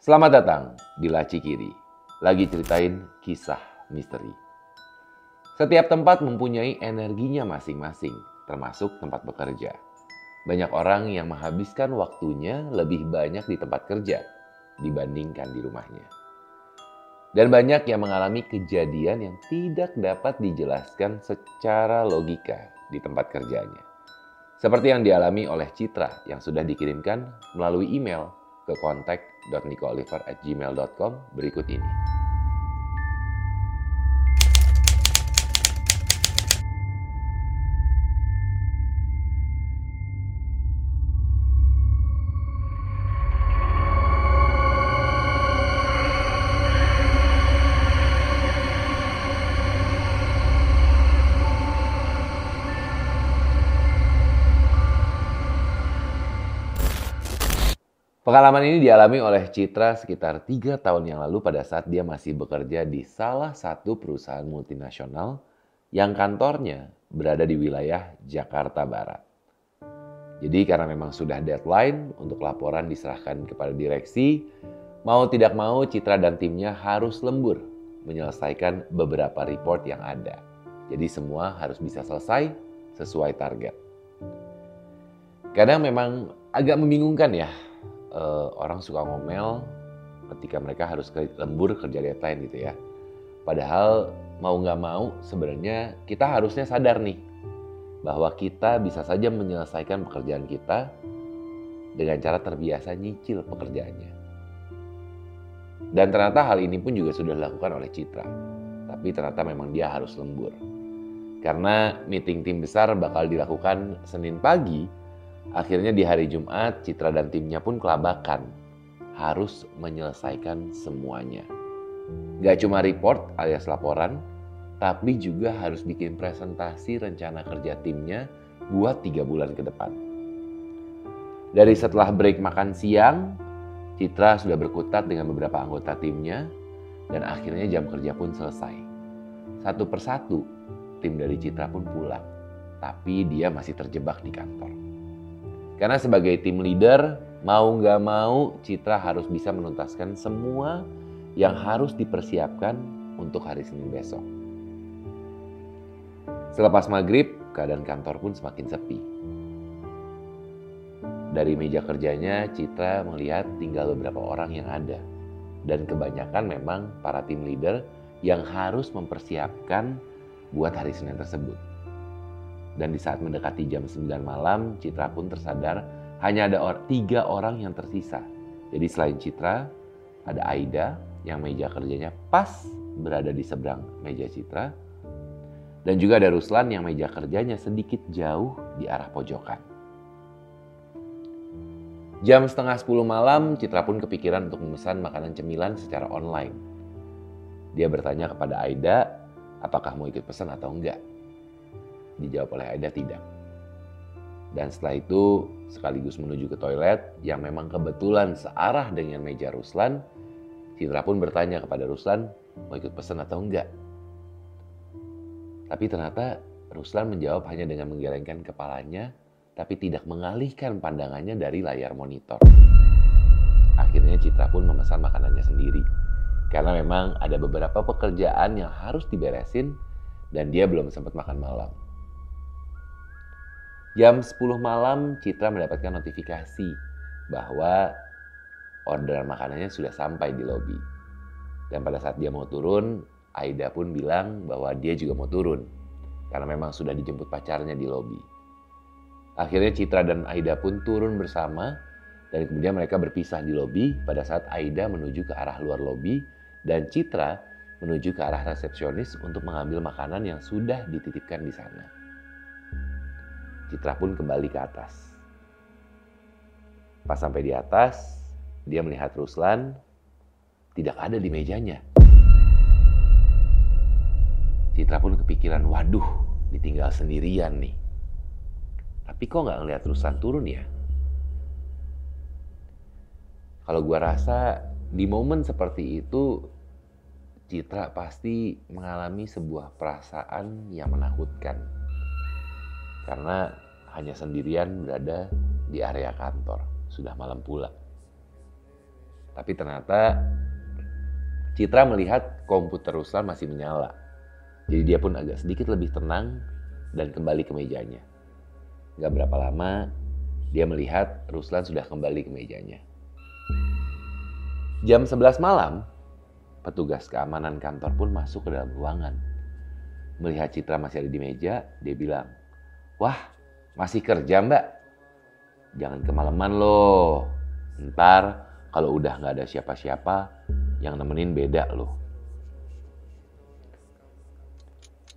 Selamat datang di Laci Kiri. Lagi ceritain kisah misteri. Setiap tempat mempunyai energinya masing-masing, termasuk tempat bekerja. Banyak orang yang menghabiskan waktunya lebih banyak di tempat kerja dibandingkan di rumahnya. Dan banyak yang mengalami kejadian yang tidak dapat dijelaskan secara logika di tempat kerjanya. Seperti yang dialami oleh Citra yang sudah dikirimkan melalui email ke contact.nicooliver@gmail.com berikut ini. Pengalaman ini dialami oleh Citra sekitar tiga tahun yang lalu pada saat dia masih bekerja di salah satu perusahaan multinasional yang kantornya berada di wilayah Jakarta Barat. Jadi karena memang sudah deadline untuk laporan diserahkan kepada direksi, mau tidak mau Citra dan timnya harus lembur menyelesaikan beberapa report yang ada. Jadi semua harus bisa selesai sesuai target. Kadang memang agak membingungkan ya uh, orang suka ngomel ketika mereka harus ke lembur kerja deadline gitu ya. Padahal mau nggak mau sebenarnya kita harusnya sadar nih bahwa kita bisa saja menyelesaikan pekerjaan kita dengan cara terbiasa nyicil pekerjaannya. Dan ternyata hal ini pun juga sudah dilakukan oleh Citra. Tapi ternyata memang dia harus lembur. Karena meeting tim besar bakal dilakukan Senin pagi Akhirnya di hari Jumat, Citra dan timnya pun kelabakan. Harus menyelesaikan semuanya. Gak cuma report alias laporan, tapi juga harus bikin presentasi rencana kerja timnya buat tiga bulan ke depan. Dari setelah break makan siang, Citra sudah berkutat dengan beberapa anggota timnya, dan akhirnya jam kerja pun selesai. Satu persatu, tim dari Citra pun pulang, tapi dia masih terjebak di kantor. Karena sebagai tim leader, mau nggak mau Citra harus bisa menuntaskan semua yang harus dipersiapkan untuk hari Senin besok. Selepas maghrib, keadaan kantor pun semakin sepi. Dari meja kerjanya, Citra melihat tinggal beberapa orang yang ada. Dan kebanyakan memang para tim leader yang harus mempersiapkan buat hari Senin tersebut. Dan di saat mendekati jam 9 malam, Citra pun tersadar hanya ada or tiga orang yang tersisa. Jadi selain Citra, ada Aida yang meja kerjanya pas berada di seberang meja Citra. Dan juga ada Ruslan yang meja kerjanya sedikit jauh di arah pojokan. Jam setengah sepuluh malam, Citra pun kepikiran untuk memesan makanan cemilan secara online. Dia bertanya kepada Aida, apakah mau ikut pesan atau enggak. Dijawab oleh Aida tidak. Dan setelah itu sekaligus menuju ke toilet yang memang kebetulan searah dengan meja Ruslan, Citra pun bertanya kepada Ruslan mau ikut pesan atau enggak. Tapi ternyata Ruslan menjawab hanya dengan menggelengkan kepalanya tapi tidak mengalihkan pandangannya dari layar monitor. Akhirnya Citra pun memesan makanannya sendiri. Karena memang ada beberapa pekerjaan yang harus diberesin dan dia belum sempat makan malam. Jam 10 malam Citra mendapatkan notifikasi bahwa orderan makanannya sudah sampai di lobi. Dan pada saat dia mau turun, Aida pun bilang bahwa dia juga mau turun. Karena memang sudah dijemput pacarnya di lobi. Akhirnya Citra dan Aida pun turun bersama dan kemudian mereka berpisah di lobi pada saat Aida menuju ke arah luar lobi dan Citra menuju ke arah resepsionis untuk mengambil makanan yang sudah dititipkan di sana. Citra pun kembali ke atas. Pas sampai di atas, dia melihat Ruslan tidak ada di mejanya. Citra pun kepikiran, waduh, ditinggal sendirian nih. Tapi kok nggak ngeliat Ruslan turun ya? Kalau gua rasa di momen seperti itu, Citra pasti mengalami sebuah perasaan yang menakutkan karena hanya sendirian berada di area kantor. Sudah malam pula. Tapi ternyata Citra melihat komputer Ruslan masih menyala. Jadi dia pun agak sedikit lebih tenang dan kembali ke mejanya. Gak berapa lama, dia melihat Ruslan sudah kembali ke mejanya. Jam 11 malam, petugas keamanan kantor pun masuk ke dalam ruangan. Melihat Citra masih ada di meja, dia bilang, Wah, masih kerja mbak? Jangan kemalaman loh. Ntar kalau udah nggak ada siapa-siapa, yang nemenin beda loh.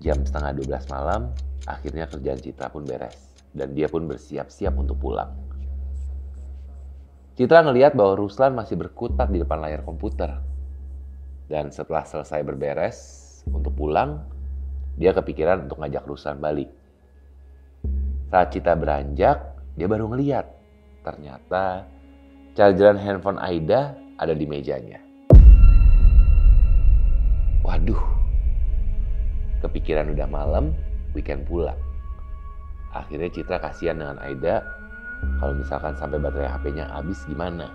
Jam setengah 12 malam, akhirnya kerjaan Citra pun beres. Dan dia pun bersiap-siap untuk pulang. Citra ngelihat bahwa Ruslan masih berkutat di depan layar komputer. Dan setelah selesai berberes untuk pulang, dia kepikiran untuk ngajak Ruslan balik. Saat Citra beranjak, dia baru ngeliat. Ternyata chargeran handphone Aida ada di mejanya. Waduh, kepikiran udah malam, weekend pulang. Akhirnya Citra kasihan dengan Aida kalau misalkan sampai baterai HP-nya habis gimana?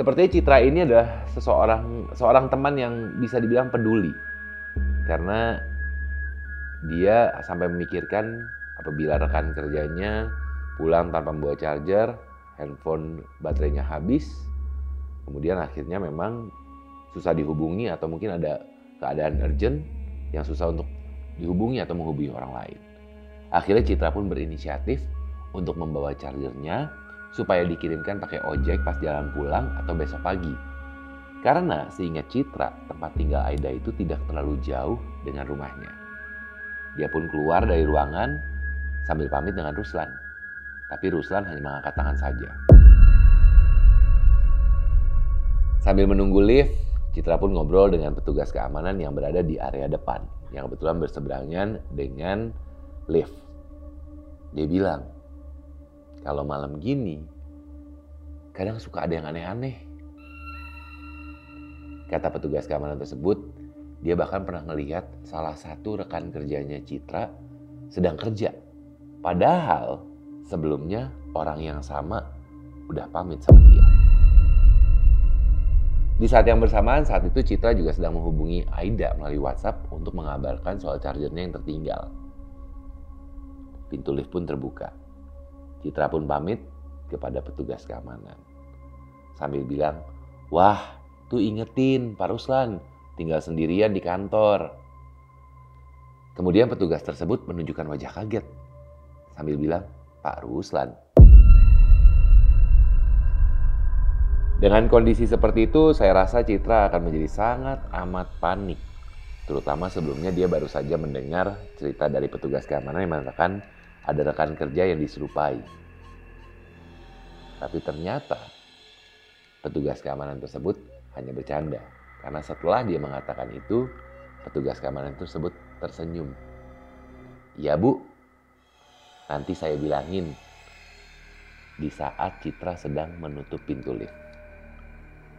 Sepertinya Citra ini adalah seseorang seorang teman yang bisa dibilang peduli. Karena dia sampai memikirkan apabila rekan kerjanya pulang tanpa membawa charger, handphone baterainya habis, kemudian akhirnya memang susah dihubungi atau mungkin ada keadaan urgent yang susah untuk dihubungi atau menghubungi orang lain. Akhirnya Citra pun berinisiatif untuk membawa chargernya supaya dikirimkan pakai ojek pas jalan pulang atau besok pagi. Karena seingat Citra, tempat tinggal Aida itu tidak terlalu jauh dengan rumahnya. Dia pun keluar dari ruangan sambil pamit dengan Ruslan. Tapi Ruslan hanya mengangkat tangan saja. Sambil menunggu lift, Citra pun ngobrol dengan petugas keamanan yang berada di area depan, yang kebetulan berseberangan dengan lift. Dia bilang, kalau malam gini, kadang suka ada yang aneh-aneh. Kata petugas keamanan tersebut, dia bahkan pernah melihat salah satu rekan kerjanya Citra sedang kerja. Padahal sebelumnya orang yang sama udah pamit sama dia. Di saat yang bersamaan, saat itu Citra juga sedang menghubungi Aida melalui WhatsApp untuk mengabarkan soal chargernya yang tertinggal. Pintu lift pun terbuka. Citra pun pamit kepada petugas keamanan. Sambil bilang, wah tuh ingetin Pak Ruslan, tinggal sendirian di kantor. Kemudian petugas tersebut menunjukkan wajah kaget. Sambil bilang, Pak Ruslan. Dengan kondisi seperti itu, saya rasa Citra akan menjadi sangat amat panik. Terutama sebelumnya dia baru saja mendengar cerita dari petugas keamanan yang mengatakan ada rekan kerja yang diserupai. Tapi ternyata petugas keamanan tersebut hanya bercanda. Karena setelah dia mengatakan itu, petugas keamanan tersebut tersenyum. Ya bu, nanti saya bilangin di saat Citra sedang menutup pintu lift.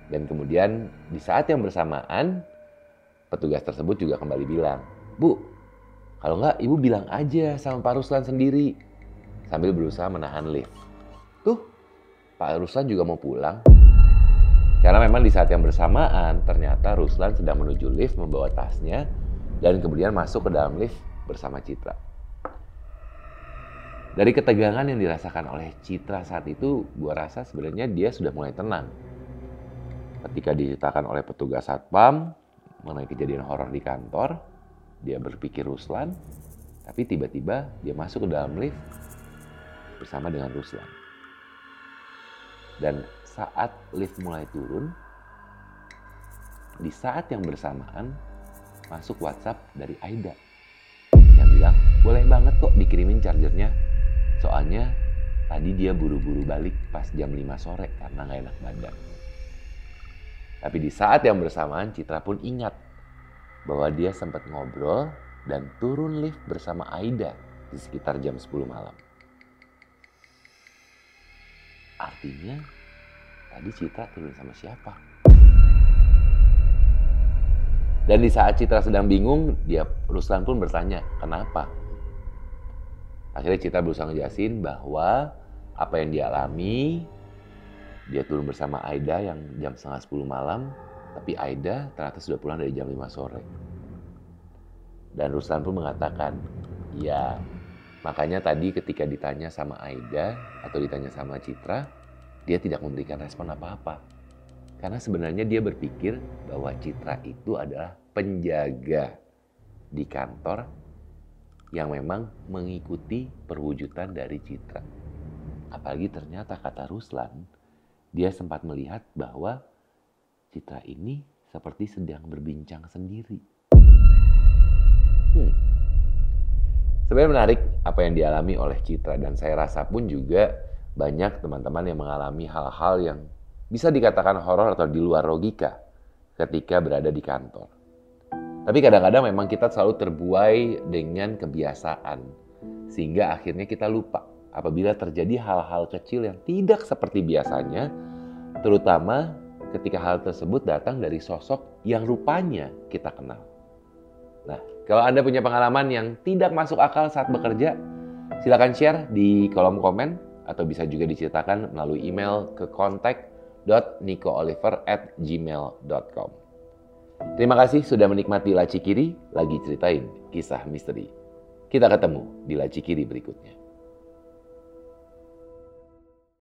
Dan kemudian di saat yang bersamaan, petugas tersebut juga kembali bilang, Bu, kalau enggak, ibu bilang aja sama Pak Ruslan sendiri. Sambil berusaha menahan lift. Tuh, Pak Ruslan juga mau pulang. Karena memang di saat yang bersamaan, ternyata Ruslan sedang menuju lift membawa tasnya dan kemudian masuk ke dalam lift bersama Citra. Dari ketegangan yang dirasakan oleh Citra saat itu, gua rasa sebenarnya dia sudah mulai tenang. Ketika diceritakan oleh petugas satpam mengenai kejadian horor di kantor, dia berpikir Ruslan, tapi tiba-tiba dia masuk ke dalam lift bersama dengan Ruslan. Dan saat lift mulai turun, di saat yang bersamaan masuk WhatsApp dari Aida yang bilang boleh banget kok dikirimin chargernya. Soalnya tadi dia buru-buru balik pas jam 5 sore karena nggak enak badan. Tapi di saat yang bersamaan Citra pun ingat bahwa dia sempat ngobrol dan turun lift bersama Aida di sekitar jam 10 malam. Artinya tadi Citra turun sama siapa? Dan di saat Citra sedang bingung, dia Ruslan pun bertanya, kenapa? Akhirnya Citra berusaha ngejelasin bahwa apa yang dialami Dia turun bersama Aida yang jam setengah 10 malam, tapi Aida ternyata sudah pulang dari jam 5 sore. Dan Ruslan pun mengatakan, ya makanya tadi ketika ditanya sama Aida atau ditanya sama Citra, dia tidak memberikan respon apa-apa. Karena sebenarnya dia berpikir bahwa Citra itu adalah penjaga di kantor yang memang mengikuti perwujudan dari Citra. Apalagi ternyata kata Ruslan, dia sempat melihat bahwa Citra ini seperti sedang berbincang sendiri. Hmm. Sebenarnya menarik apa yang dialami oleh Citra dan saya rasa pun juga banyak teman-teman yang mengalami hal-hal yang bisa dikatakan horor atau di luar logika ketika berada di kantor. Tapi kadang-kadang memang kita selalu terbuai dengan kebiasaan sehingga akhirnya kita lupa apabila terjadi hal-hal kecil yang tidak seperti biasanya, terutama ketika hal tersebut datang dari sosok yang rupanya kita kenal. Nah, kalau Anda punya pengalaman yang tidak masuk akal saat bekerja, silakan share di kolom komen atau bisa juga diceritakan melalui email ke kontak.nicooliver@gmail.com. Terima kasih sudah menikmati Laci Kiri, lagi ceritain kisah misteri. Kita ketemu di Laci Kiri berikutnya.